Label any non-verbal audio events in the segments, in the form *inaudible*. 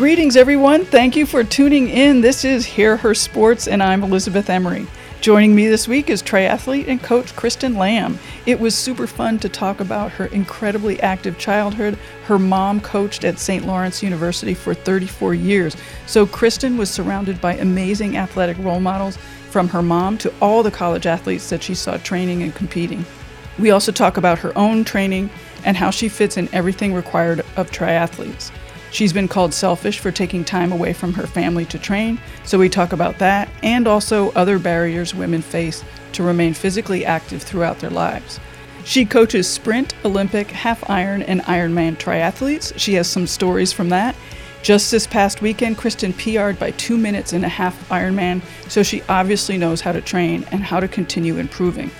Greetings, everyone. Thank you for tuning in. This is Hear Her Sports, and I'm Elizabeth Emery. Joining me this week is triathlete and coach Kristen Lamb. It was super fun to talk about her incredibly active childhood. Her mom coached at St. Lawrence University for 34 years, so Kristen was surrounded by amazing athletic role models from her mom to all the college athletes that she saw training and competing. We also talk about her own training and how she fits in everything required of triathletes. She's been called selfish for taking time away from her family to train, so we talk about that and also other barriers women face to remain physically active throughout their lives. She coaches sprint, Olympic, half iron, and Ironman triathletes. She has some stories from that. Just this past weekend, Kristen PR'd by two minutes in a half Ironman, so she obviously knows how to train and how to continue improving.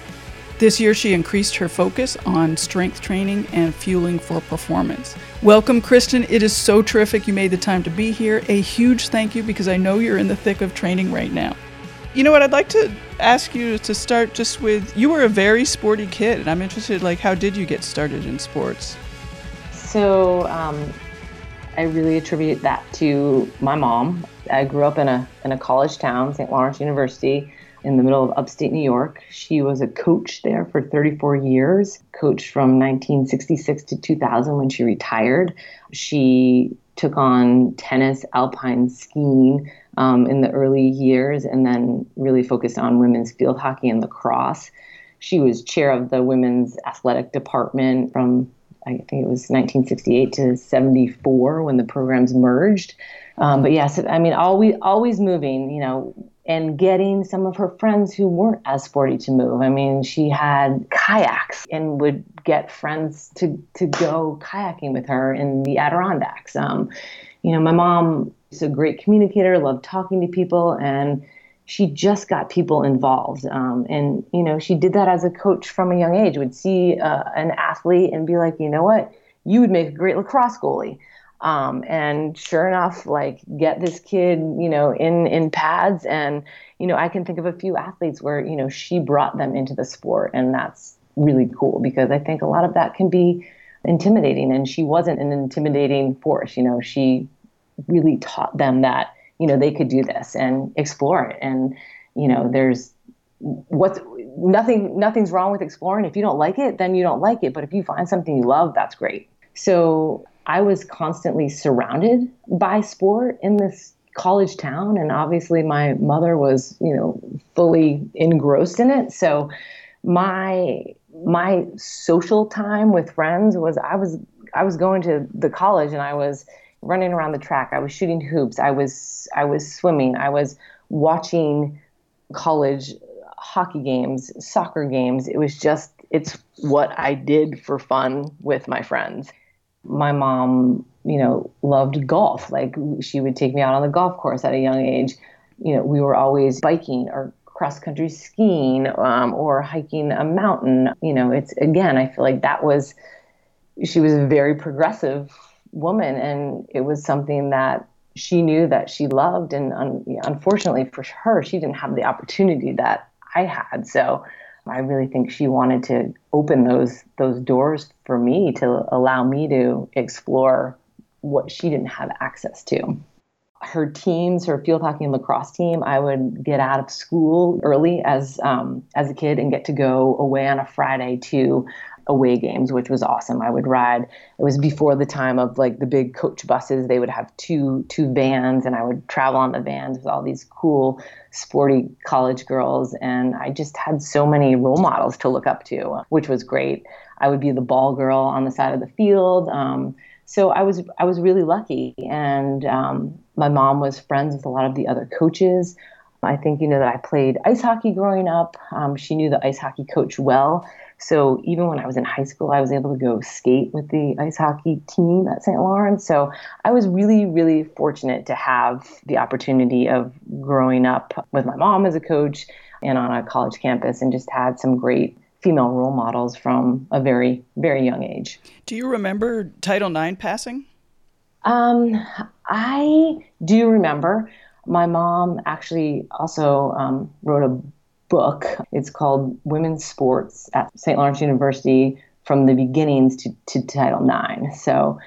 This year, she increased her focus on strength training and fueling for performance. Welcome, Kristen. It is so terrific you made the time to be here. A huge thank you because I know you're in the thick of training right now. You know what? I'd like to ask you to start just with you were a very sporty kid, and I'm interested, like, how did you get started in sports? So, um, I really attribute that to my mom. I grew up in a in a college town, St. Lawrence University in the middle of upstate New York. She was a coach there for 34 years, coached from 1966 to 2000 when she retired. She took on tennis, alpine skiing um, in the early years, and then really focused on women's field hockey and lacrosse. She was chair of the women's athletic department from I think it was 1968 to 74 when the programs merged. Um, but yes, I mean, always always moving. You know, and getting some of her friends who weren't as sporty to move. I mean, she had kayaks and would get friends to, to go kayaking with her in the Adirondacks. Um, you know, my mom is a great communicator, loved talking to people, and she just got people involved. Um, and, you know, she did that as a coach from a young age, would see uh, an athlete and be like, you know what, you would make a great lacrosse goalie. Um, and sure enough, like get this kid, you know, in in pads, and you know, I can think of a few athletes where you know she brought them into the sport, and that's really cool because I think a lot of that can be intimidating, and she wasn't an intimidating force. You know, she really taught them that you know they could do this and explore it, and you know, there's what's nothing nothing's wrong with exploring. If you don't like it then you don't like it. But if you find something you love that's great. So I was constantly surrounded by sport in this college town and obviously my mother was you know fully engrossed in it. So my my social time with friends was i was i was going to the college and i was running around the track. I was shooting hoops. I was i was swimming. I was watching college hockey games soccer games. It was just it's what i did for fun with my friends my mom, you know, loved golf. Like she would take me out on the golf course at a young age. You know, we were always biking or cross country skiing um, or hiking a mountain. You know, it's again, I feel like that was, she was a very progressive woman and it was something that she knew that she loved. And un- unfortunately for her, she didn't have the opportunity that I had. So, I really think she wanted to open those those doors for me to allow me to explore what she didn't have access to. Her teams, her field hockey and lacrosse team, I would get out of school early as um, as a kid and get to go away on a Friday to away games, which was awesome. I would ride. It was before the time of like the big coach buses. They would have two two vans, and I would travel on the vans with all these cool, sporty college girls. And I just had so many role models to look up to, which was great. I would be the ball girl on the side of the field. Um, so I was I was really lucky, and um, my mom was friends with a lot of the other coaches. I think you know that I played ice hockey growing up. Um, she knew the ice hockey coach well, so even when I was in high school, I was able to go skate with the ice hockey team at St. Lawrence. So I was really, really fortunate to have the opportunity of growing up with my mom as a coach and on a college campus and just had some great female role models from a very, very young age. Do you remember Title IX passing? Um, I do remember. My mom actually also um, wrote a book. It's called Women's Sports at St. Lawrence University from the beginnings to, to Title IX. So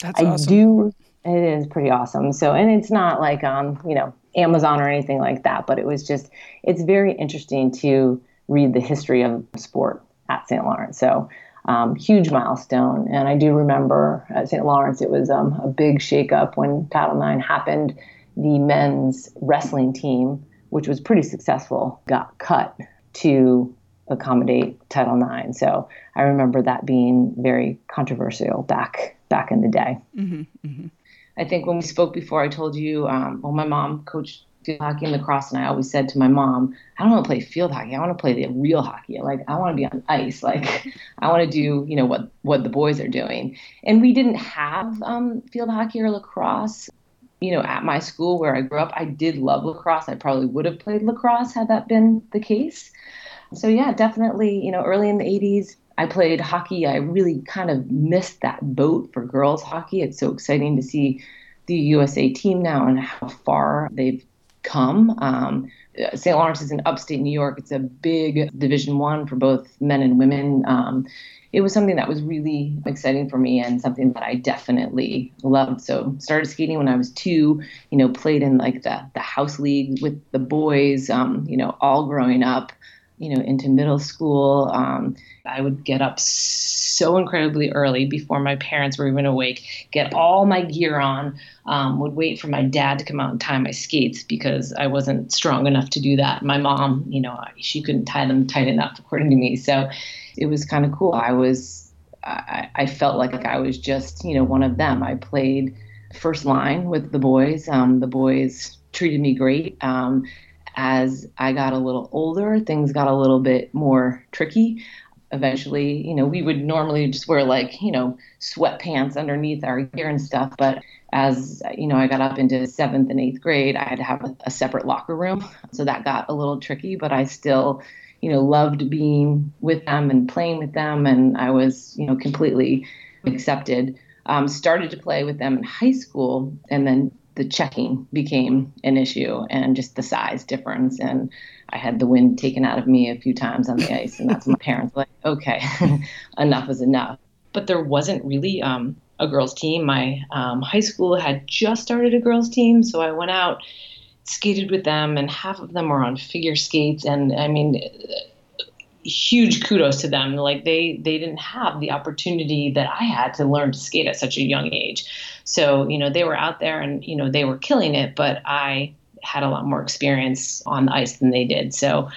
That's I awesome. do It is pretty awesome. So, and it's not like on, you know, Amazon or anything like that, but it was just, it's very interesting to read the history of sport at St. Lawrence. So, um, huge milestone. And I do remember at St. Lawrence, it was um, a big shakeup when Title IX happened. The men's wrestling team, which was pretty successful, got cut to accommodate Title IX. So I remember that being very controversial back back in the day. Mm-hmm, mm-hmm. I think when we spoke before, I told you, um, well, my mom coached field hockey and lacrosse, and I always said to my mom, I don't want to play field hockey. I want to play the real hockey. Like I want to be on ice. Like I want to do, you know, what what the boys are doing. And we didn't have um, field hockey or lacrosse. You know, at my school where I grew up, I did love lacrosse. I probably would have played lacrosse had that been the case. So yeah, definitely, you know, early in the 80s, I played hockey. I really kind of missed that boat for girls hockey. It's so exciting to see the USA team now and how far they've come. Um, St. Lawrence is in upstate New York. It's a big Division One for both men and women. Um, it was something that was really exciting for me and something that I definitely loved. So started skating when I was two. You know, played in like the the house league with the boys. Um, you know, all growing up you know, into middle school. Um, I would get up so incredibly early before my parents were even awake, get all my gear on, um, would wait for my dad to come out and tie my skates because I wasn't strong enough to do that. My mom, you know, she couldn't tie them tight enough, according to me. So it was kind of cool. I was, I, I, felt like I was just, you know, one of them. I played first line with the boys. Um, the boys treated me great. Um, as I got a little older, things got a little bit more tricky. Eventually, you know, we would normally just wear like, you know, sweatpants underneath our gear and stuff. But as, you know, I got up into seventh and eighth grade, I had to have a, a separate locker room. So that got a little tricky, but I still, you know, loved being with them and playing with them. And I was, you know, completely accepted. Um, started to play with them in high school and then the checking became an issue and just the size difference. And I had the wind taken out of me a few times on the ice. And that's my parents like, okay, *laughs* enough is enough. But there wasn't really um, a girls' team. My um, high school had just started a girls' team. So I went out, skated with them, and half of them were on figure skates. And I mean, huge kudos to them. Like they they didn't have the opportunity that I had to learn to skate at such a young age. So, you know, they were out there and, you know, they were killing it, but I had a lot more experience on the ice than they did. So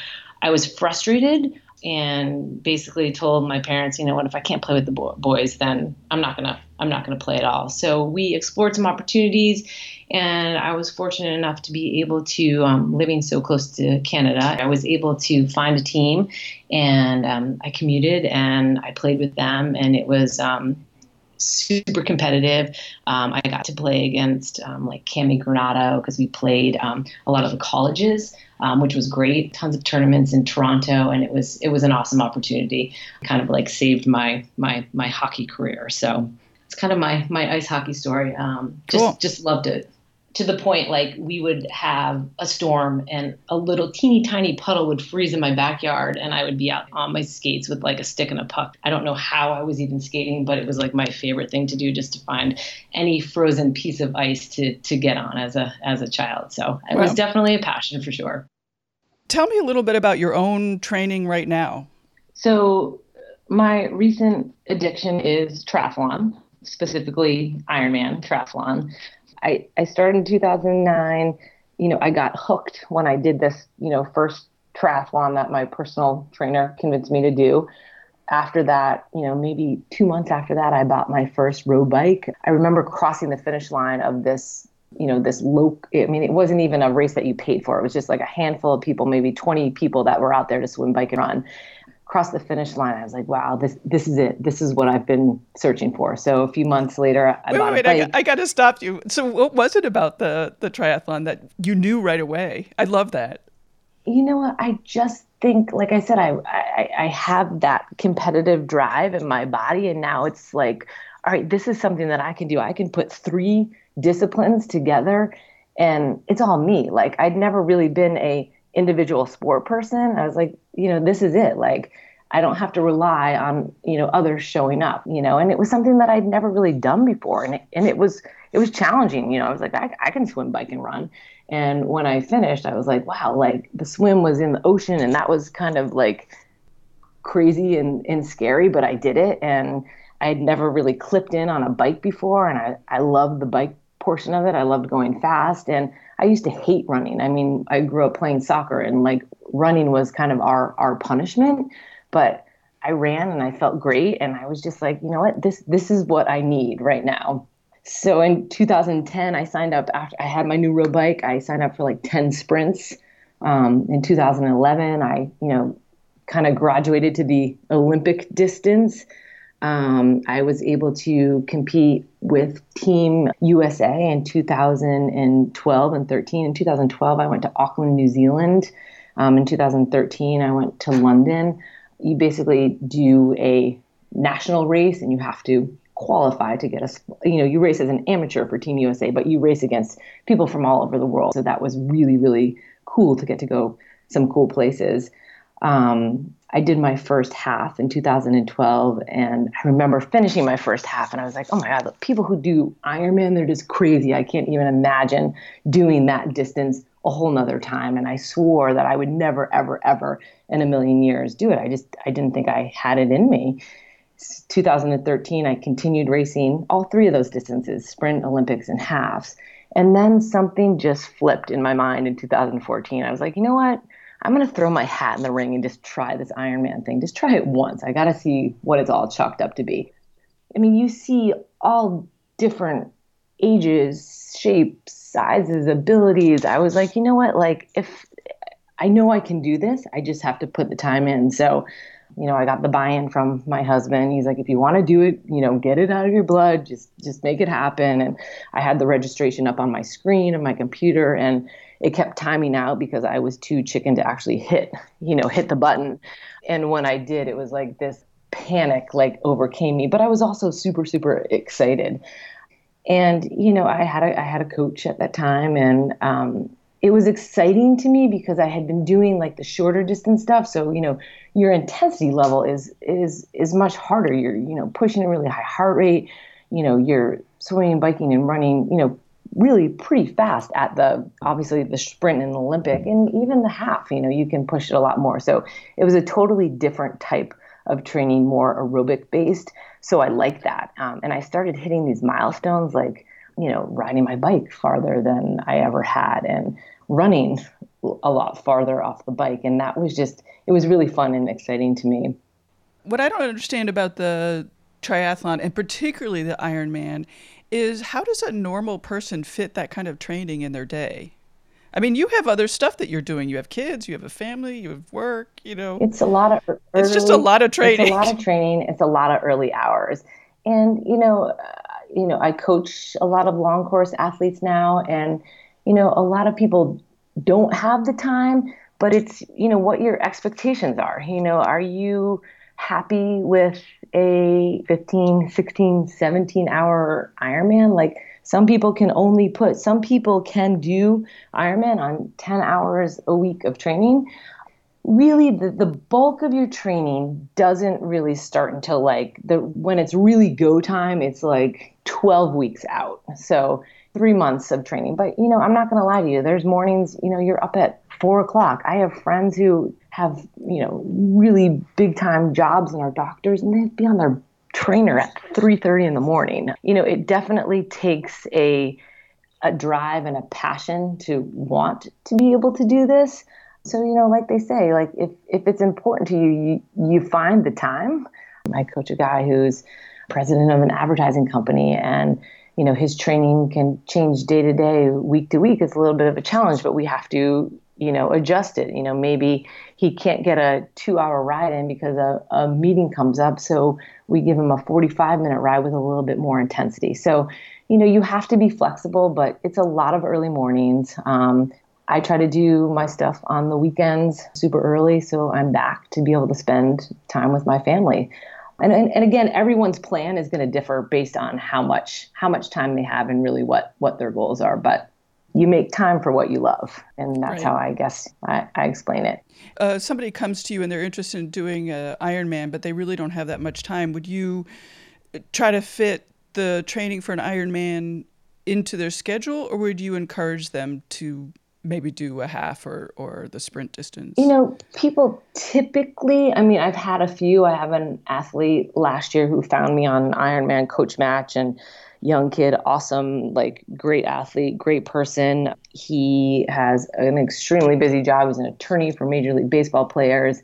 I was frustrated and basically told my parents, you know what, if I can't play with the boys, then I'm not gonna I'm not gonna play at all. So we explored some opportunities, and I was fortunate enough to be able to um, living so close to Canada. I was able to find a team, and um, I commuted and I played with them, and it was. Um, super competitive. Um, I got to play against um, like Cammi Granato because we played um, a lot of the colleges, um, which was great. Tons of tournaments in Toronto, and it was it was an awesome opportunity. Kind of like saved my my my hockey career. So it's kind of my my ice hockey story. Um, just cool. just loved it to the point like we would have a storm and a little teeny tiny puddle would freeze in my backyard and I would be out on my skates with like a stick and a puck. I don't know how I was even skating, but it was like my favorite thing to do just to find any frozen piece of ice to to get on as a as a child. So it wow. was definitely a passion for sure. Tell me a little bit about your own training right now. So my recent addiction is triathlon, specifically Ironman triathlon. I, I started in 2009. You know, I got hooked when I did this, you know, first triathlon that my personal trainer convinced me to do. After that, you know, maybe two months after that, I bought my first road bike. I remember crossing the finish line of this, you know, this low, I mean, it wasn't even a race that you paid for. It was just like a handful of people, maybe 20 people that were out there to swim, bike, and run across the finish line, I was like, wow, this this is it. This is what I've been searching for. So a few months later, I wait, bought wait, a bike. I, I got to stop you. So what was it about the the triathlon that you knew right away? I love that. You know what? I just think, like I said, I, I I have that competitive drive in my body, and now it's like, all right, this is something that I can do. I can put three disciplines together, and it's all me. Like I'd never really been a individual sport person. I was like, you know, this is it. Like I don't have to rely on, you know, others showing up, you know, and it was something that I'd never really done before. And it, and it was, it was challenging, you know, I was like, I, I can swim, bike and run. And when I finished, I was like, wow, like the swim was in the ocean and that was kind of like crazy and, and scary, but I did it. And I had never really clipped in on a bike before. And I, I loved the bike portion of it. I loved going fast. And I used to hate running. I mean, I grew up playing soccer and like running was kind of our, our punishment but I ran and I felt great and I was just like, you know what, this this is what I need right now. So in 2010, I signed up after I had my new road bike. I signed up for like 10 sprints. Um, in 2011, I you know kind of graduated to the Olympic distance. Um, I was able to compete with Team USA in 2012 and 13. In 2012, I went to Auckland, New Zealand. Um, in 2013, I went to London you basically do a national race and you have to qualify to get a you know you race as an amateur for team usa but you race against people from all over the world so that was really really cool to get to go some cool places um, i did my first half in 2012 and i remember finishing my first half and i was like oh my god the people who do ironman they're just crazy. I can't even imagine doing that distance a whole nother time. And i swore that i would never ever ever in a million years do it. I just i didn't think i had it in me. 2013 i continued racing all three of those distances sprint olympics and halves. And then something just flipped in my mind in 2014 i was like you know what i'm going to throw my hat in the ring and just try this ironman thing just try it once i got to see what it's all chalked up to be i mean you see all different ages shapes sizes, abilities. I was like, you know what? Like, if I know I can do this, I just have to put the time in. So, you know, I got the buy-in from my husband. He's like, if you want to do it, you know, get it out of your blood, just just make it happen. And I had the registration up on my screen of my computer, and it kept timing out because I was too chicken to actually hit, you know, hit the button. And when I did, it was like this panic like overcame me, but I was also super super excited. And you know i had a i had a coach at that time and um, it was exciting to me because i had been doing like the shorter distance stuff. So you know your intensity level is is is much harder. You're you know pushing a really high heart rate you know you're swimming biking and running you know really pretty fast at the obviously the sprint and the olympic and even the half you know you can push it a lot more so it was a totally different type of training more aerobic based. So I like that. Um, and I started hitting these milestones like, you know, riding my bike farther than I ever had and running a lot farther off the bike. And that was just, it was really fun and exciting to me. What I don't understand about the triathlon and particularly the Ironman is how does a normal person fit that kind of training in their day? I mean, you have other stuff that you're doing. You have kids, you have a family, you have work, you know. It's a lot of early, It's just a lot of training. It's a lot of *laughs* training. It's a lot of early hours. And, you know, uh, you know, I coach a lot of long course athletes now and you know, a lot of people don't have the time, but it's, you know, what your expectations are. You know, are you happy with a 15, 16, 17 hour Ironman? Like some people can only put, some people can do Ironman on 10 hours a week of training. Really, the, the bulk of your training doesn't really start until like the when it's really go time, it's like 12 weeks out. So three months of training. But you know, I'm not gonna lie to you, there's mornings, you know, you're up at four o'clock. I have friends who have, you know, really big time jobs and are doctors and they'd be on their trainer at 3:30 in the morning. You know, it definitely takes a a drive and a passion to want to be able to do this. So, you know, like they say, like if if it's important to you, you you find the time. I coach a guy who's president of an advertising company and you know his training can change day to day week to week it's a little bit of a challenge but we have to you know adjust it you know maybe he can't get a two hour ride in because a, a meeting comes up so we give him a 45 minute ride with a little bit more intensity. So you know you have to be flexible but it's a lot of early mornings. Um, i try to do my stuff on the weekends super early so i'm back to be able to spend time with my family. And, and, and again everyone's plan is going to differ based on how much how much time they have and really what what their goals are but you make time for what you love. And that's right. how I guess I, I explain it. Uh, somebody comes to you and they're interested in doing uh, Ironman, but they really don't have that much time. Would you try to fit the training for an Ironman into their schedule, or would you encourage them to maybe do a half or, or the sprint distance? You know, people typically, I mean, I've had a few. I have an athlete last year who found me on Ironman Coach Match and young kid, awesome, like great athlete, great person. He has an extremely busy job. He's an attorney for Major League Baseball players.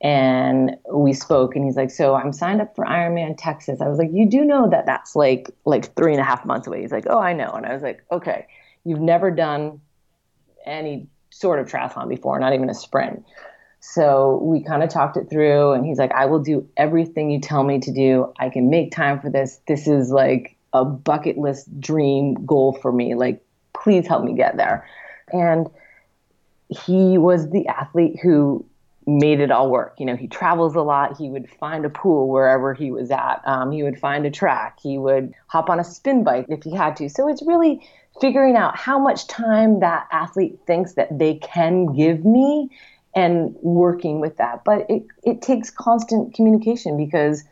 And we spoke, and he's like, "So I'm signed up for Ironman Texas." I was like, "You do know that that's like like three and a half months away?" He's like, "Oh, I know." And I was like, "Okay, you've never done any sort of triathlon before, not even a sprint." So we kind of talked it through, and he's like, I will do everything you tell me to do. I can make time for this. This is like a bucket list dream goal for me. Like, please help me get there. And he was the athlete who made it all work. You know, he travels a lot. He would find a pool wherever he was at. Um, he would find a track. He would hop on a spin bike if he had to. So it's really figuring out how much time that athlete thinks that they can give me and working with that. But it, it takes constant communication because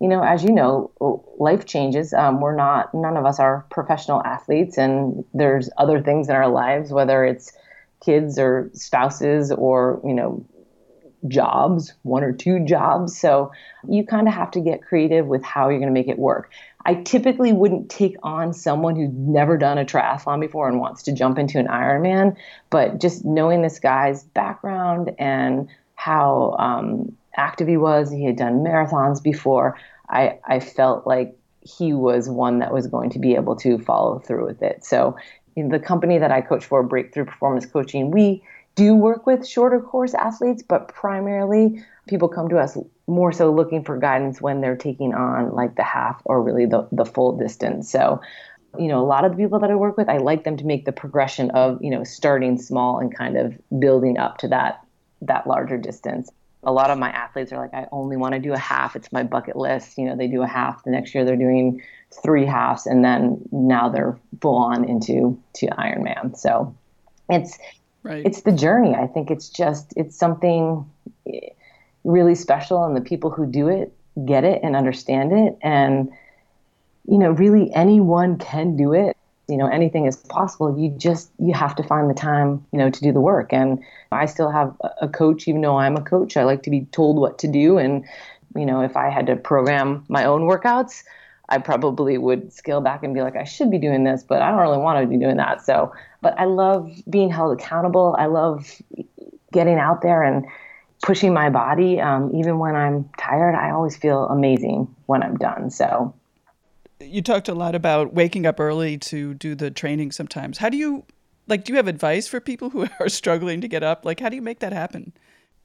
you know, as you know, life changes. Um, we're not, none of us are professional athletes, and there's other things in our lives, whether it's kids or spouses or, you know, jobs, one or two jobs. So you kind of have to get creative with how you're going to make it work. I typically wouldn't take on someone who's never done a triathlon before and wants to jump into an Ironman, but just knowing this guy's background and how um, active he was. He had done marathons before. I, I felt like he was one that was going to be able to follow through with it. So, in the company that I coach for, Breakthrough Performance Coaching, we do work with shorter course athletes, but primarily people come to us more so looking for guidance when they're taking on like the half or really the, the full distance. So, you know, a lot of the people that I work with, I like them to make the progression of, you know, starting small and kind of building up to that that larger distance a lot of my athletes are like, I only want to do a half. It's my bucket list. You know, they do a half. The next year they're doing three halves, and then now they're full on into to Ironman. So it's right. it's the journey. I think it's just it's something eh, really special, and the people who do it get it and understand it, and you know, really anyone can do it you know anything is possible. You just you have to find the time you know to do the work. And i still have a coach even though i'm a coach. I like to be told what to do. And you know if i had to program my own workouts i probably would scale back and be like i should be doing this but i don't really want to be doing that. So but i love being held accountable. I love getting out there and pushing my body. Um, even when i'm tired i always feel amazing when i'm done. So you talked a lot about waking up early to do the training sometimes. How do you like do you have advice for people who *laughs* are struggling to get up? Like how do you make that happen?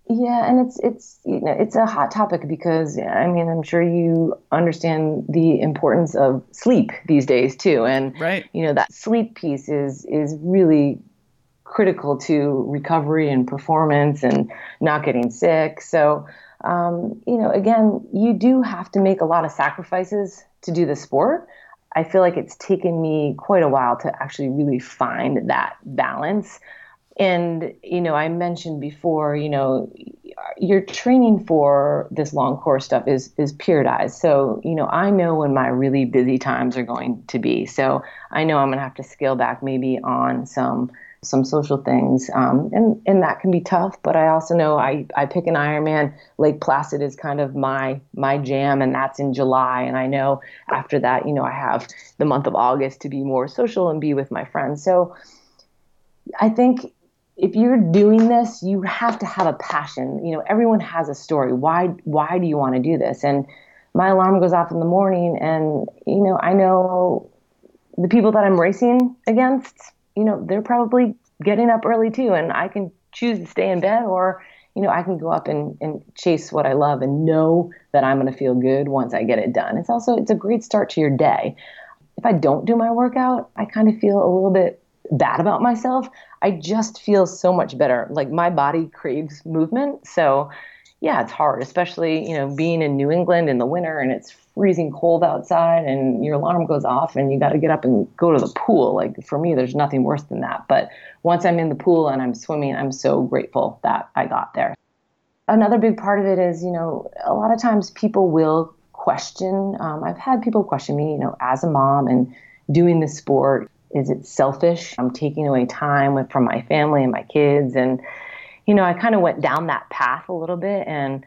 Yeah, and it's it's you know it's a hot topic because I mean I'm sure you understand the importance of sleep these days too, and right. you know that sleep piece is is really critical to recovery and performance and not getting sick. So um, you know again you do have to make a lot of sacrifices to do the sport, I feel like it's taken me quite a while to actually really find that balance. And, you know, I mentioned before, you know, your training for this long course stuff is is periodized. So, you know, I know when my really busy times are going to be. So I know I'm gonna have to scale back maybe on some some social things, um, and and that can be tough. But I also know I I pick an Ironman. Lake Placid is kind of my my jam, and that's in July. And I know after that, you know, I have the month of August to be more social and be with my friends. So I think if you're doing this, you have to have a passion. You know, everyone has a story. Why why do you want to do this? And my alarm goes off in the morning, and you know, I know the people that I'm racing against you know, they're probably getting up early too, and I can choose to stay in bed or you know, I can go up and, and chase what I love and know that I'm going to feel good once I get it done. It's also it's a great start to your day. If I don't do my workout, I kind of feel a little bit bad about myself. I just feel so much better. Like my body craves movement. So, yeah, it's hard, especially, you know, being in New England in the winter and it's freezing cold outside and your alarm goes off and you got to get up and go to the pool. Like for me, there's nothing worse than that. But once I'm in the pool and I'm swimming, I'm so grateful that I got there. Another big part of it is, you know, a lot of times people will question. Um, I've had people question me, you know, as a mom and doing this sport, is it selfish? I'm taking away time from my family and my kids. And, you know, I kind of went down that path a little bit. And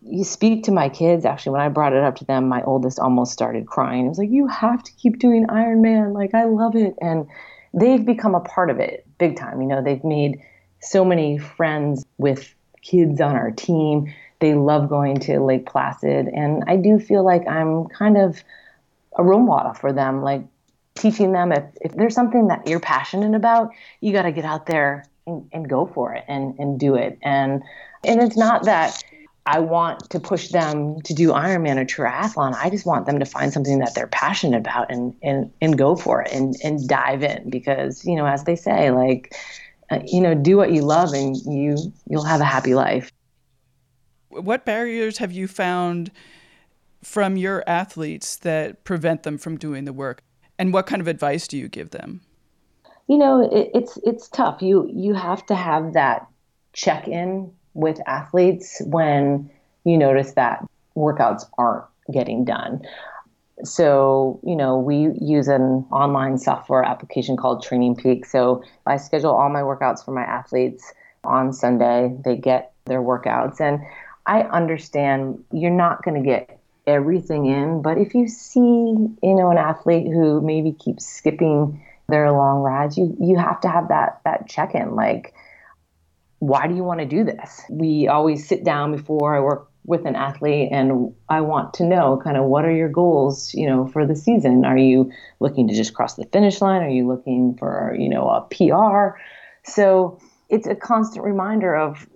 you speak to my kids, actually, when I brought it up to them, my oldest almost started crying. It was like, you have to keep doing Ironman. Like, I love it. And they've become a part of it big time. You know, they've made so many friends with kids on our team. They love going to Lake Placid. And I do feel like I'm kind of a role model for them. Like, teaching them if, if there's something that you're passionate about, you got to get out there and, and go for it and, and do it. And, and it's not that I want to push them to do Ironman or triathlon. I just want them to find something that they're passionate about and, and, and go for it and, and dive in because, you know, as they say, like, uh, you know, do what you love and you, you'll have a happy life. What barriers have you found from your athletes that prevent them from doing the work? And what kind of advice do you give them? You know, it, it's it's tough. You you have to have that check in with athletes when you notice that workouts aren't getting done. So, you know, we use an online software application called Training Peak. So I schedule all my workouts for my athletes on Sunday. They get their workouts. And I understand you're not going to get everything in. But if you see, you know, an athlete who maybe keeps skipping their long rides, you you have to have that that check in. Like, why do you want to do this? We always sit down before I work with an athlete and I want to know kind of what are your goals, you know, for the season? Are you looking to just cross the finish line? Are you looking for, you know, a PR? So it's a constant reminder of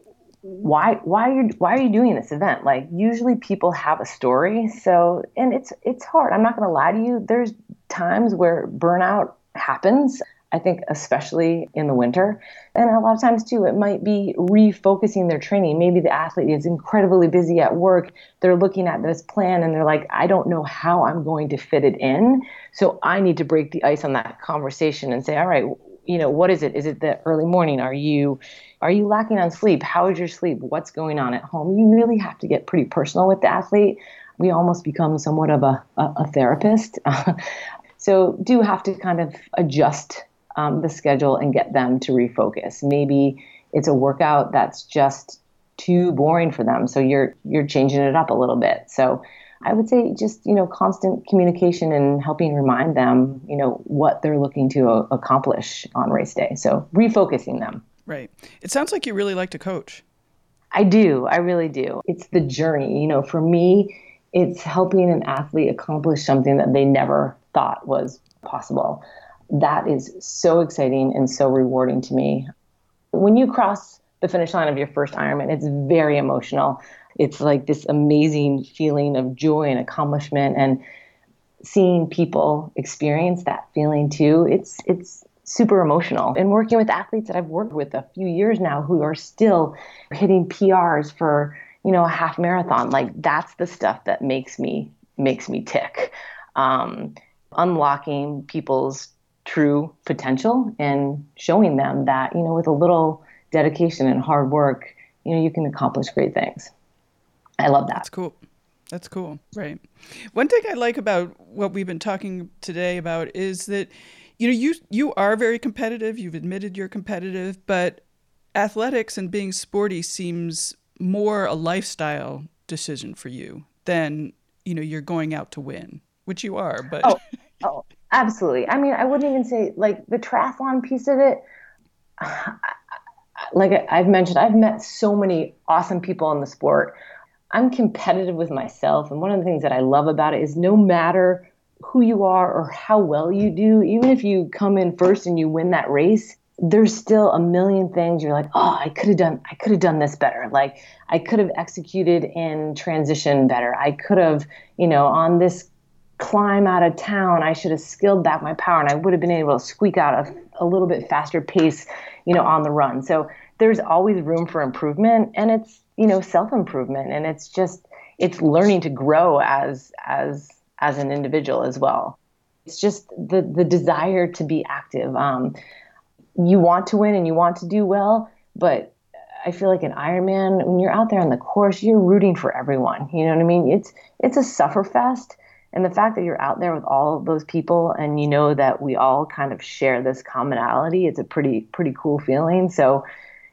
why why are you why are you doing this event? Like usually people have a story so and it's it's hard. I'm not going to lie to you. There's times where burnout happens i think especially in the winter. And a lot of times too it might be refocusing their training. Maybe the athlete is incredibly busy at work. They're looking at this plan and they're like i don't know how i'm going to fit it in. So i need to break the ice on that conversation and say all right you know what is it? Is it the early morning? Are you are you lacking on sleep? How is your sleep? What's going on at home? You really have to get pretty personal with the athlete. We almost become somewhat of a, a, a therapist. *laughs* So do have to kind of adjust um, the schedule and get them to refocus. Maybe it's a workout that's just too boring for them so you're you're changing it up a little bit. So I would say just, you know, constant communication and helping remind them, you know, what they're looking to uh, accomplish on race day. So refocusing them. Right. It sounds like you really like to coach. I do. I really do. It's the journey. You know, for me, it's helping an athlete accomplish something that they never thought was possible. That is so exciting and so rewarding to me. When you cross the finish line of your first Ironman, it's very emotional it's like this amazing feeling of joy and accomplishment and seeing people experience that feeling too it's it's super emotional and working with athletes that I've worked with a few years now who are still hitting PRs for you know a half marathon like that's the stuff that makes me makes me tick um, unlocking people's true potential and showing them that you know with a little dedication and hard work you know you can accomplish great things I love that. That's cool. That's cool. Right. One thing I like about what we've been talking today about is that you know you you are very competitive. You've admitted you're competitive, but athletics and being sporty seems more a lifestyle decision for you than you know you're going out to win, which you are. But oh, oh absolutely. I mean, I wouldn't even say like the triathlon piece of it. *sighs* Like I've mentioned, I've met so many awesome people in the sport I'm competitive with myself. And one of the things that I love about it is no matter who you are or how well you do, even if you come in first and you win that race, there's still a million things you're like, oh, I could have done, I could have done this better. Like I could have executed in transition better. I could have, you know, on this climb out of town, I should have scaled back my power and I would have been able to squeak out a, a little bit faster pace, you know, on the run. So there's always room for improvement and it's you know self improvement and it's just it's learning to grow as as as an individual as well. It's just the the desire to be active. Um, you want to win and you want to do well, but I feel like an Ironman, when you're out there on the course, you're rooting for everyone. You know what I mean? It's it's a suffer fest. And the fact that you're out there with all of those people and you know that we all kind of share this commonality, it's a pretty pretty cool feeling. So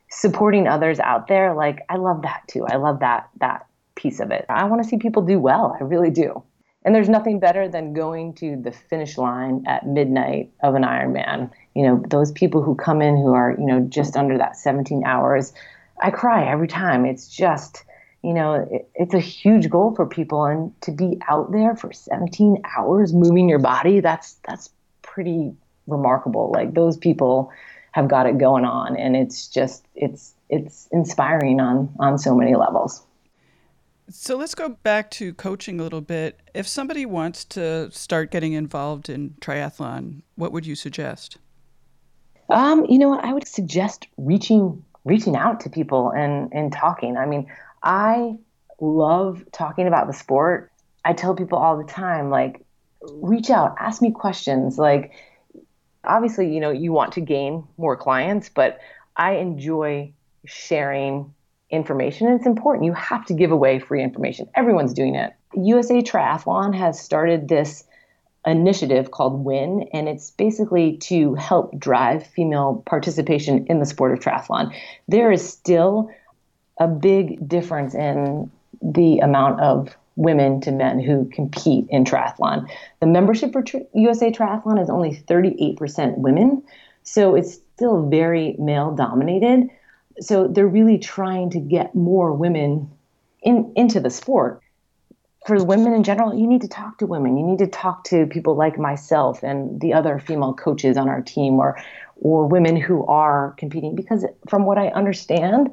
supporting others out there, like I love that too. I love that that piece of it. I want to see people do well. I really do. And there's nothing better than going to the finish line at midnight of an Ironman. You know, those people who come in who are, you know, just under that 17 hours. I cry every time. It's just, you know, it, it's a huge goal for people and to be out there for 17 hours moving your body, that's that's pretty remarkable. Like those people have got it going on and it's just it's it's inspiring on on so many levels. So let's go back to coaching a little bit. If somebody wants to start getting involved in triathlon, what would you suggest? Um, you know what? I would suggest reaching reaching out to people and and talking. I mean, I love talking about the sport. I tell people all the time, like, reach out, ask me questions. Like, obviously, you know, you want to gain more clients, but I enjoy sharing information and it's important. You have to give away free information. Everyone's doing it. USA Triathlon has started this initiative called WIN, and it's basically to help drive female participation in the sport of triathlon. There is still a big difference in the amount of women to men who compete in triathlon. The membership for tri- USA Triathlon is only 38% women, so it's still very male dominated so they're really trying to get more women in into the sport. For women in general you need to talk to women. You need to talk to people like myself and the other female coaches on our team or or women who are competing because from what i understand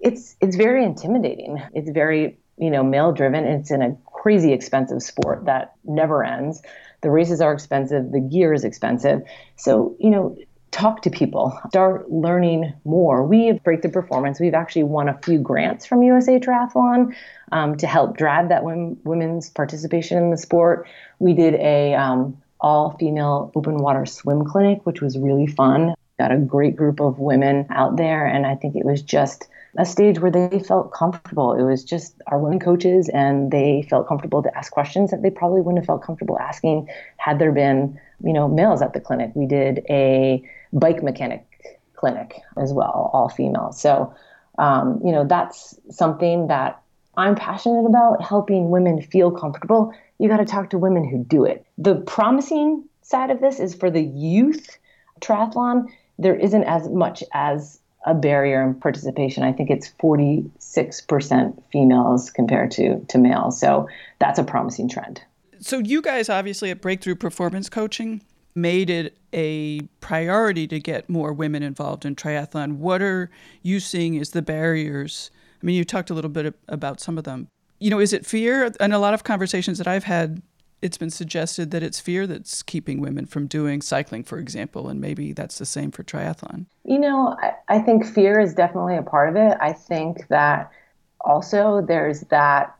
it's it's very intimidating. It's very you know male driven it's in a crazy expensive sport that never ends. The races are expensive. The gear is expensive. So you know talk to people, start learning more. We have Breakthrough Performance. We've actually won a few grants from USA Triathlon um, to help drive that women's participation in the sport. We did a um, all female open water swim clinic, which was really fun. Got a great group of women out there, and I think it was just a stage where they felt comfortable. It was just our women coaches, and they felt comfortable to ask questions that they probably wouldn't have felt comfortable asking had there been, you know, males at the clinic. We did a bike mechanic clinic as well, all female. So, um, you know, that's something that I'm passionate about helping women feel comfortable. You got to talk to women who do it. The promising side of this is for the youth triathlon, there isn't as much as a barrier in participation. I think it's 46% females compared to, to males. So that's a promising trend. So, you guys obviously at Breakthrough Performance Coaching made it a priority to get more women involved in triathlon. What are you seeing as the barriers? I mean, you talked a little bit about some of them. You know, is it fear? And a lot of conversations that I've had, it's been suggested that it's fear that's keeping women from doing cycling, for example, and maybe that's the same for triathlon. You know, I, I think fear is definitely a part of it. I think that also there's that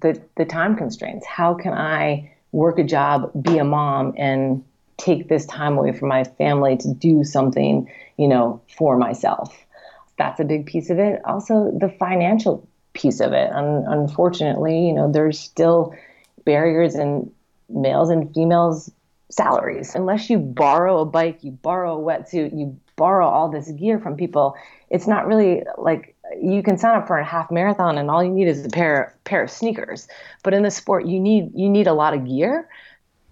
the the time constraints. How can I work a job, be a mom, and take this time away from my family to do something, you know, for myself. That's a big piece of it. Also, the financial piece of it. And unfortunately, you know, there's still barriers in males and females' salaries. Unless you borrow a bike, you borrow a wetsuit, you borrow all this gear from people, it's not really like you can sign up for a half marathon and all you need is a pair pair of sneakers. But in the sport, you need you need a lot of gear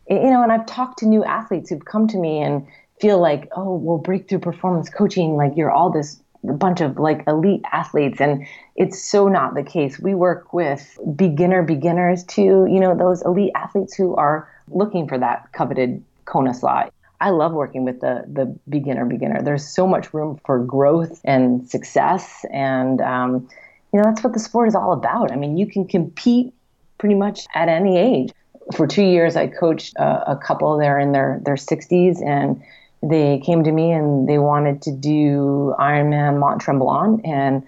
you know, and I've talked to new athletes who've come to me and feel like, oh, well, breakthrough performance coaching, like you're all this bunch of like elite athletes and it's so not the case. We work with beginner beginners to you know those elite athletes who are looking for that coveted kona slot. I love working with the the beginner beginner. There's so much room for growth and success and um, you know that's what the sport is all about. I mean you can compete pretty much at any age. For two years, I coached a, a couple there in their, their 60s, and they came to me and they wanted to do Ironman Mont Tremblant. And,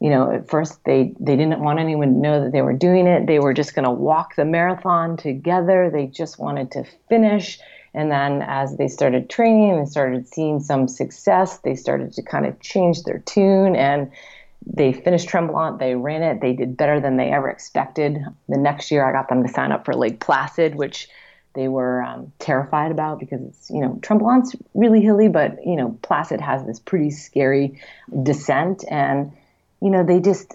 you know, at first they they didn't want anyone to know that they were doing it. They were just going to walk the marathon together. They just wanted to finish. And then as they started training and started seeing some success, they started to kind of change their tune and they finished Tremblant, they ran it, they did better than they ever expected. The next year, I got them to sign up for Lake Placid, which they were um, terrified about because it's, you know, Tremblant's really hilly, but, you know, Placid has this pretty scary descent. And, you know, they just,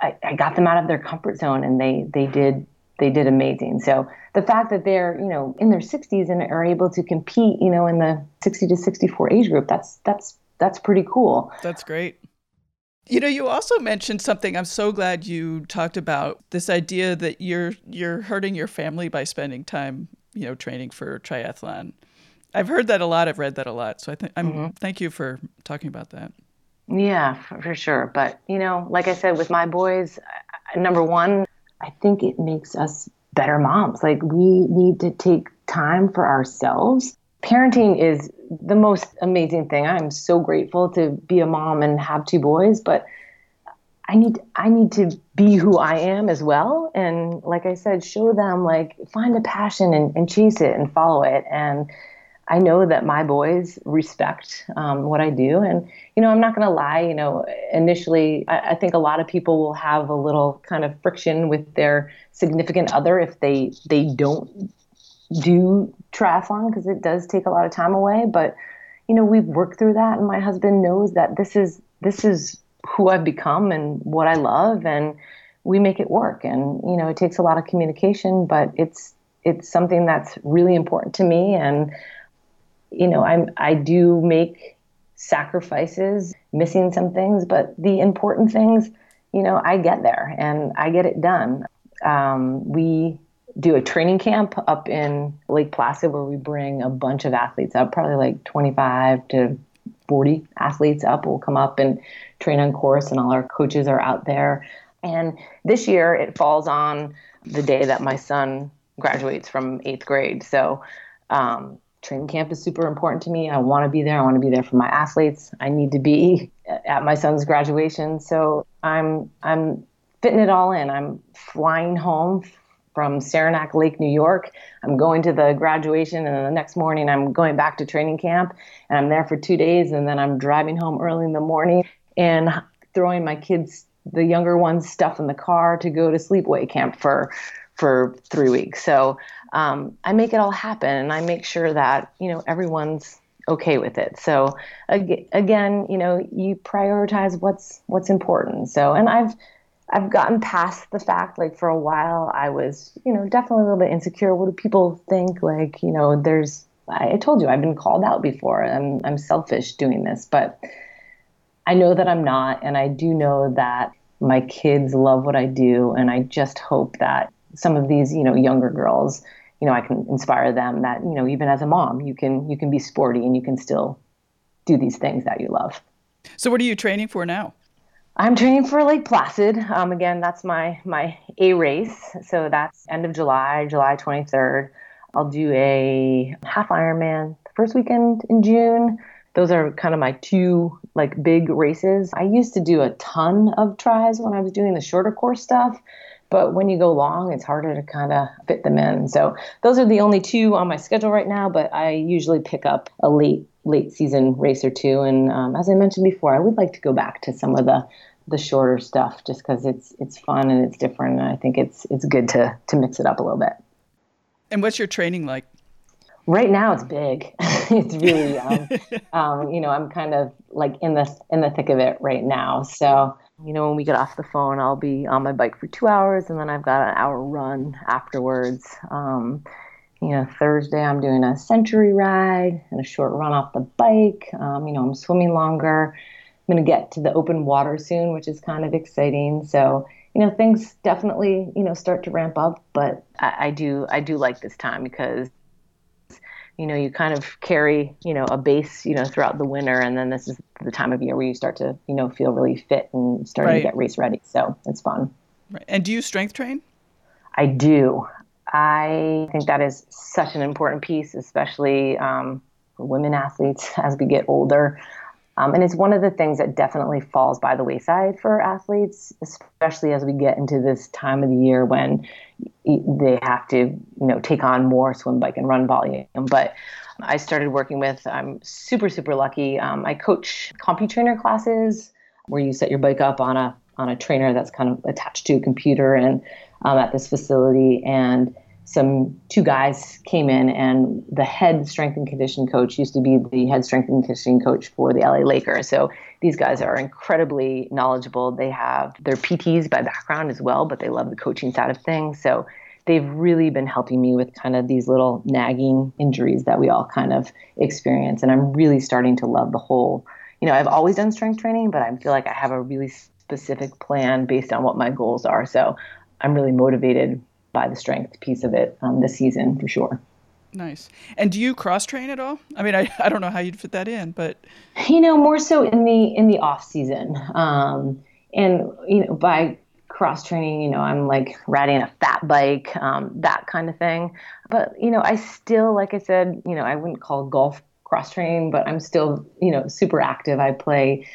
I, I got them out of their comfort zone and they, they did, they did amazing. So the fact that they're, you know, in their 60s and are able to compete, you know, in the 60 to 64 age group, that's, that's, that's pretty cool. That's great. You know, you also mentioned something I'm so glad you talked about this idea that you're you're hurting your family by spending time, you know, training for triathlon. I've heard that a lot. I've read that a lot. So I think I'm mm-hmm. thank you for talking about that. Yeah, for, for sure. But, you know, like I said with my boys, number 1, I think it makes us better moms. Like we need to take time for ourselves. Parenting is the most amazing thing. I'm so grateful to be a mom and have two boys, but I need I need to be who I am as well. And like I said, show them like find a passion and, and chase it and follow it. And I know that my boys respect um, what I do. And, you know, I'm not going to lie, you know, initially, I, I, think a lot of people will have a little kind of friction with their significant other if they, they don't do triathlon because it does take a lot of time away. But you know, we've worked through that, and my husband knows that this is this is who I've become and what I love, and we make it work. And you know, it takes a lot of communication, but it's it's something that's really important to me. And you know, I'm I do make sacrifices, missing some things, but the important things, you know, I get there and I get it done. Um, we do a training camp up in Lake Placid where we bring a bunch of athletes up, probably like 25 to 40 athletes up will come up and train on course, and all our coaches are out there. And this year it falls on the day that my son graduates from eighth grade. So, um, training camp is super important to me. I want to be there. I want to be there for my athletes. I need to be *laughs* at my son's graduation. So I'm I'm fitting it all in. I'm flying home from Saranac Lake, New York. I'm going to the graduation, and the next morning I'm going back to training camp, and I'm there for two days, and then I'm driving home early in the morning and throwing my kids, the younger ones, stuff in the car to go to sleepaway camp for for three weeks. So um, I make it all happen, and I make sure that you know everyone's okay with it. So again, you know, you prioritize what's what's important. So, and I've I've gotten past the fact, like for a while, I was, you know, definitely a little bit insecure. What do people think? Like, you know, there's, I told you, I've been called out before. I'm, I'm selfish doing this, but I know that I'm not. And I do know that my kids love what I do. And I just hope that some of these, you know, younger girls, you know, I can inspire them that, you know, even as a mom, you can, you can be sporty and you can still do these things that you love. So what are you training for now? I'm training for Lake Placid. Um, again, that's my my A race. So that's end of July, July 23rd. I'll do a half Ironman the first weekend in June. Those are kind of my two like big races. I used to do a ton of tries when I was doing the shorter course stuff, but when you go long, it's harder to kind of fit them in. So those are the only two on my schedule right now. But I usually pick up a late late season race or two. And um, as I mentioned before, I would like to go back to some of the the shorter stuff just because it's it's fun and it's different. And I think it's it's good to to mix it up a little bit. And what's your training like? Right now, it's big. *laughs* it's really, *laughs* um, um, you know, I'm kind of like in the in the thick of it right now. So, you know, when we get off the phone, I'll be on my bike for two hours, and then I've got an hour run afterwards. Um, you know, Thursday I'm doing a century ride and a short run off the bike. Um, you know, I'm swimming longer. I'm going to get to the open water soon, which is kind of exciting. So, you know, things definitely, you know, start to ramp up, but I, I do, I do like this time because, you know, you kind of carry, you know, a base, you know, throughout the winter. And then this is the time of year where you start to, you know, feel really fit and starting right. to get race ready. So it's fun. Right. And do you strength train? I do. I think that is such an important piece, especially um, for women athletes *laughs* as we get older. Um, and it's one of the things that definitely falls by the wayside for athletes, especially as we get into this time of the year when they have to, you know, take on more swim, bike, and run volume. But I started working with, I'm super, super lucky. Um, I coach CompuTrainer classes where you set your bike up on a on a trainer that's kind of attached to a computer and um, at this facility and some two guys came in and the head strength and conditioning coach used to be the head strength and conditioning coach for the LA Lakers. So these guys are incredibly knowledgeable. They have their PTs by background as well, but they love the coaching side of things. So they've really been helping me with kind of these little nagging injuries that we all kind of experience. And I'm really starting to love the whole, you know, I've always done strength training, but I feel like I have a really specific plan based on what my goals are. So I'm really motivated by the strength piece of it um, this season for sure. Nice. And do you cross train at all? I mean, I, *laughs* I don't know how you'd fit that in, but you know, more so in the in the off season. Um, and you know, by cross training, you know, I'm like riding a fat bike, um, that kind of thing. But you know, I still, like I said, you know, I wouldn't call golf cross training, but I'm still, you know, super active. I play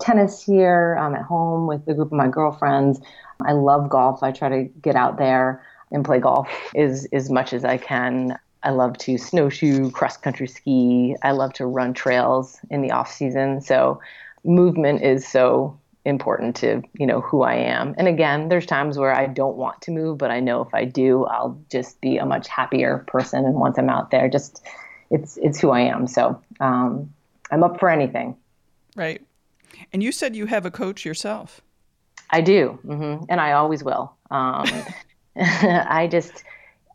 tennis here um, at home with a group of my girlfriends. I love golf. I try to get out there and play golf as, as much as I can. I love to snowshoe, cross country ski. I love to run trails in the off season. So movement is so important to, you know, who I am. And again, there's times where I don't want to move, but I know if I do, I'll just be a much happier person. And once I'm out there, just it's it's who I am. So um, I'm up for anything. Right. And you said you have a coach yourself. I do, mm-hmm. and I always will. Um, *laughs* *laughs* I just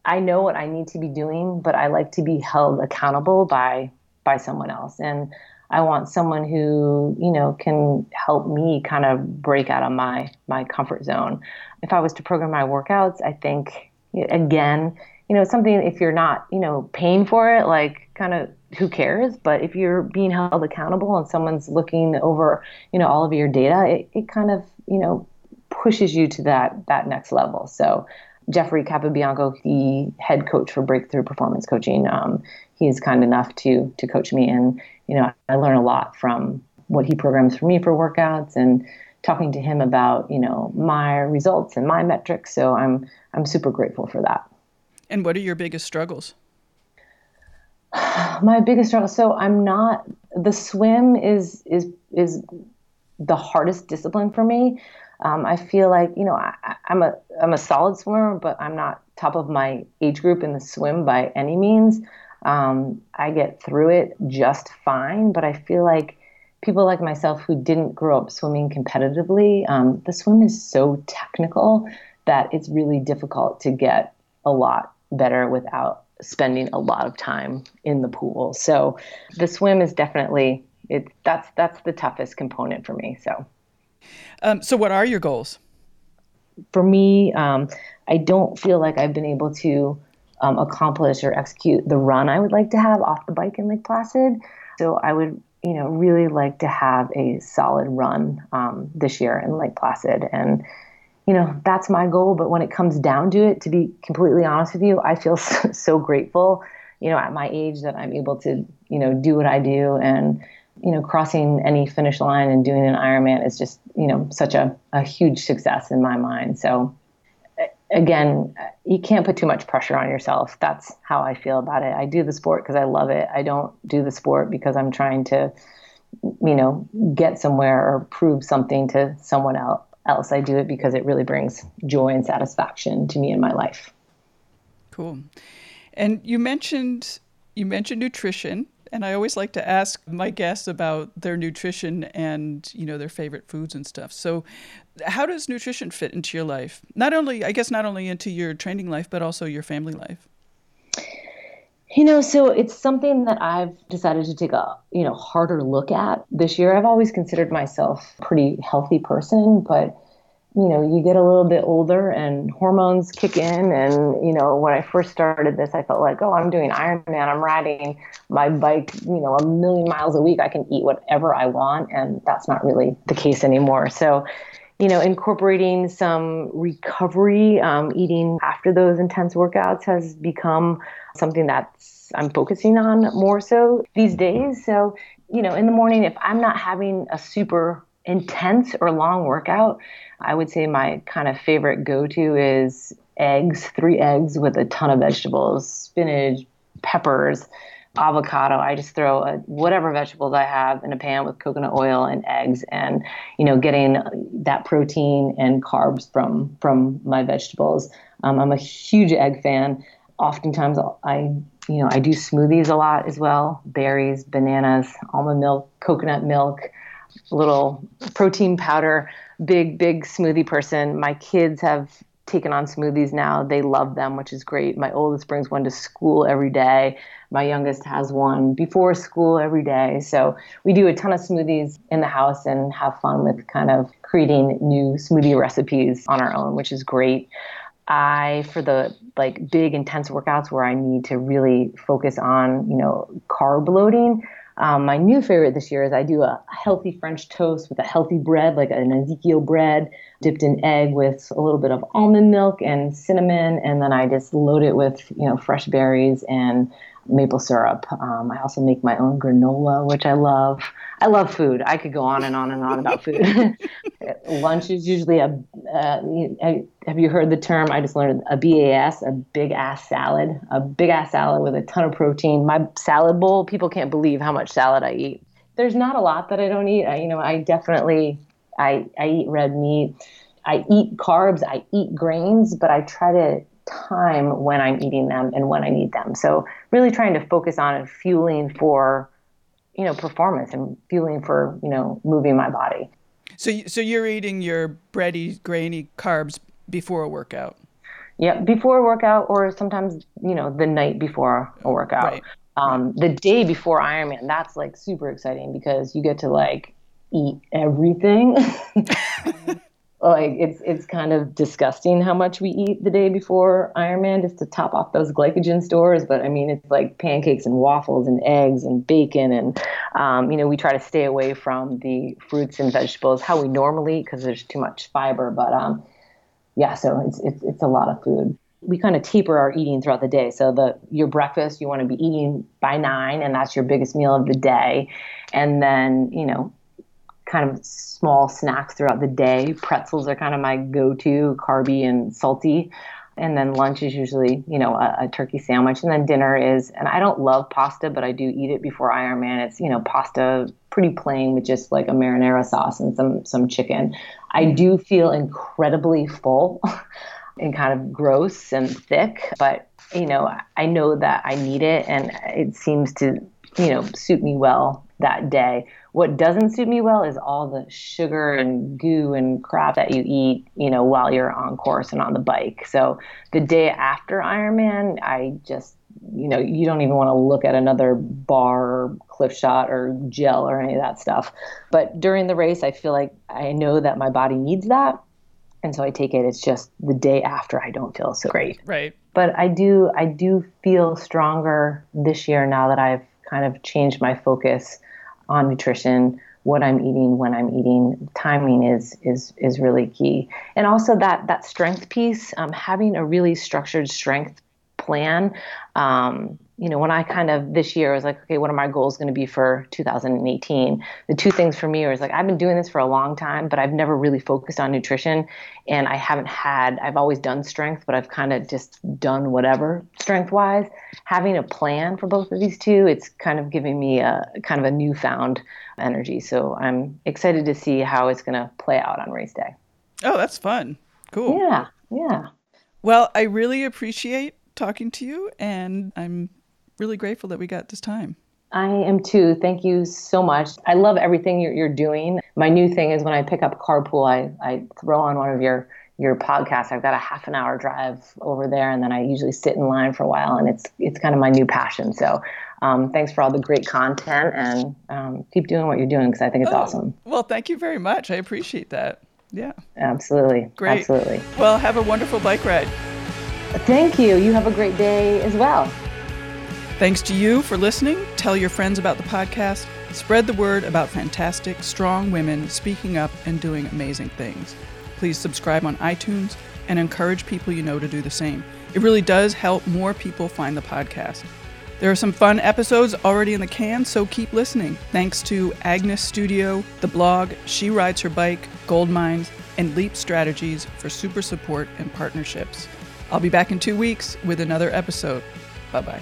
I know what I need to be doing, but I like to be held accountable by by someone else. And I want someone who, you know, can help me kind of break out of my my comfort zone. If I was to program my workouts, I think again, you know, something if you're not, you know, paying for it, like kind of who cares? But if you're being held accountable and someone's looking over, you know, all of your data, it, it kind of, you know, pushes you to that that next level. So Jeffrey Capobianco, the head coach for Breakthrough Performance Coaching, um, he's kind enough to to coach me, and you know I learn a lot from what he programs for me for workouts and talking to him about you know my results and my metrics. So I'm I'm super grateful for that. And what are your biggest struggles? *sighs* my biggest struggle. So I'm not the swim is is is the hardest discipline for me. Um, I feel like you know I, am a I'm a solid swimmer, but I'm not top of my age group in the swim by any means. Um, I get through it just fine, but I feel like people like myself who didn't grow up swimming competitively, um, the swim is so technical that it's really difficult to get a lot better without spending a lot of time in the pool. So the swim is definitely it. That's that's the toughest component for me. So. Um, so, what are your goals? For me, um, I don't feel like I've been able to um, accomplish or execute the run I would like to have off the bike in Lake Placid. So, I would, you know, really like to have a solid run um, this year in Lake Placid, and you know that's my goal. But when it comes down to it, to be completely honest with you, I feel *laughs* so, so grateful, you know, at my age that I'm able to, you know, do what I do and you know, crossing any finish line and doing an Ironman is just, you know, such a, a huge success in my mind. So, again, you can't put too much pressure on yourself. That's how I feel about it. I do the sport because I love it. I don't do the sport because I'm trying to, you know, get somewhere or prove something to someone else. I do it because it really brings joy and satisfaction to me in my life. Cool. And you mentioned you mentioned nutrition and I always like to ask my guests about their nutrition and, you know, their favorite foods and stuff. So, how does nutrition fit into your life? Not only, I guess, not only into your training life, but also your family life. You know, so it's something that I've decided to take a, you know, harder look at this year. I've always considered myself a pretty healthy person, but you know, you get a little bit older and hormones kick in. And, you know, when I first started this, I felt like, oh, I'm doing Ironman. I'm riding my bike, you know, a million miles a week. I can eat whatever I want. And that's not really the case anymore. So, you know, incorporating some recovery, um, eating after those intense workouts has become something that's I'm focusing on more so these days. So you know, in the morning, if I'm not having a super intense or long workout, I would say my kind of favorite go to is eggs, three eggs with a ton of vegetables, spinach, peppers, avocado. I just throw a, whatever vegetables I have in a pan with coconut oil and eggs, and you know, getting that protein and carbs from from my vegetables. Um, I'm a huge egg fan. Oftentimes, I you know I do smoothies a lot as well: berries, bananas, almond milk, coconut milk, little protein powder. Big big smoothie person. My kids have taken on smoothies now. They love them, which is great. My oldest brings one to school every day. My youngest has one before school every day. So we do a ton of smoothies in the house and have fun with kind of creating new smoothie recipes on our own, which is great. I for the like big intense workouts where I need to really focus on, you know, carb loading, um, my new favorite this year is I do a healthy French toast with a healthy bread, like an Ezekiel bread, dipped in egg with a little bit of almond milk and cinnamon, and then I just load it with you know fresh berries and maple syrup. Um, I also make my own granola, which I love. I love food. I could go on and on and on about food. *laughs* Lunch is usually a. Uh, have you heard the term? I just learned a BAS, a big ass salad, a big ass salad with a ton of protein. My salad bowl, people can't believe how much salad I eat. There's not a lot that I don't eat. I, you know, I definitely, I, I eat red meat. I eat carbs. I eat grains, but I try to time when I'm eating them and when I need them. So really trying to focus on fueling for, you know, performance and fueling for, you know, moving my body. So, so you're eating your bready, grainy carbs before a workout. Yeah, before a workout, or sometimes you know the night before a workout. Right. Um, the day before Ironman, that's like super exciting because you get to like eat everything. *laughs* *laughs* like it's it's kind of disgusting how much we eat the day before Ironman just to top off those glycogen stores. But I mean, it's like pancakes and waffles and eggs and bacon, and um, you know, we try to stay away from the fruits and vegetables how we normally because there's too much fiber. But um, yeah, so it's it's it's a lot of food. We kind of taper our eating throughout the day. So the your breakfast you want to be eating by nine, and that's your biggest meal of the day, and then you know kind of small snacks throughout the day. Pretzels are kind of my go-to, carby and salty. And then lunch is usually, you know, a, a, turkey sandwich. And then dinner is, and I don't love pasta, but I do eat it before Ironman. It's, you know, pasta pretty plain with just like a marinara sauce and some some chicken. I mm-hmm. do feel incredibly full *laughs* and kind of gross and thick, but you know, I know that I need it and it seems to, you know, suit me well that day. What doesn't suit me well is all the sugar and goo and crap that you eat, you know, while you're on course and on the bike. So the day after Ironman, I just, you know, you don't even want to look at another bar or Clif Shot or gel or any of that stuff. But during the race, I feel like I know that my body needs that. And so I take it. It's just the day after I don't feel so great. Right. But I do, I do feel stronger this year now that I've kind of changed my focus on nutrition, what I'm eating, when I'm eating. Timing is is is really key, and also that that strength piece. Um, having a really structured strength plan. Um, you know, when I kind of this year was like, okay, what are my goals going to be for 2018? The two things for me was like, I've been doing this for a long time, but I've never really focused on nutrition. And I haven't had, I've always done strength, but I've kind of just done whatever strength wise. Having a plan for both of these two, it's kind of giving me a kind of a newfound energy. So I'm excited to see how it's going to play out on race day. Oh, that's fun. Cool. Yeah. Yeah. Well, I really appreciate talking to you, and I'm really grateful that we got this time. I am too. Thank you so much. I love everything you're, you're doing. My new thing is when I pick up carpool, I, I throw on one of your your podcasts. I've got a half an hour drive over there, and then I usually sit in line for a while, and it's it's kind of my new passion. So, um, thanks for all the great content, and um, keep doing what you're doing because I think it's oh, awesome. Well, thank you very much. I appreciate that. Yeah. Absolutely. Great. Absolutely. Well, have a wonderful bike ride. Thank you. You have a great day as well. Thanks to you for listening. Tell your friends about the podcast. Spread the word about fantastic, strong women speaking up and doing amazing things. Please subscribe on iTunes and encourage people you know to do the same. It really does help more people find the podcast. There are some fun episodes already in the can, so keep listening. Thanks to Agnes Studio, the blog She Rides Her Bike, Gold Mines, and Leap Strategies for super support and partnerships. I'll be back in two weeks with another episode. Bye bye.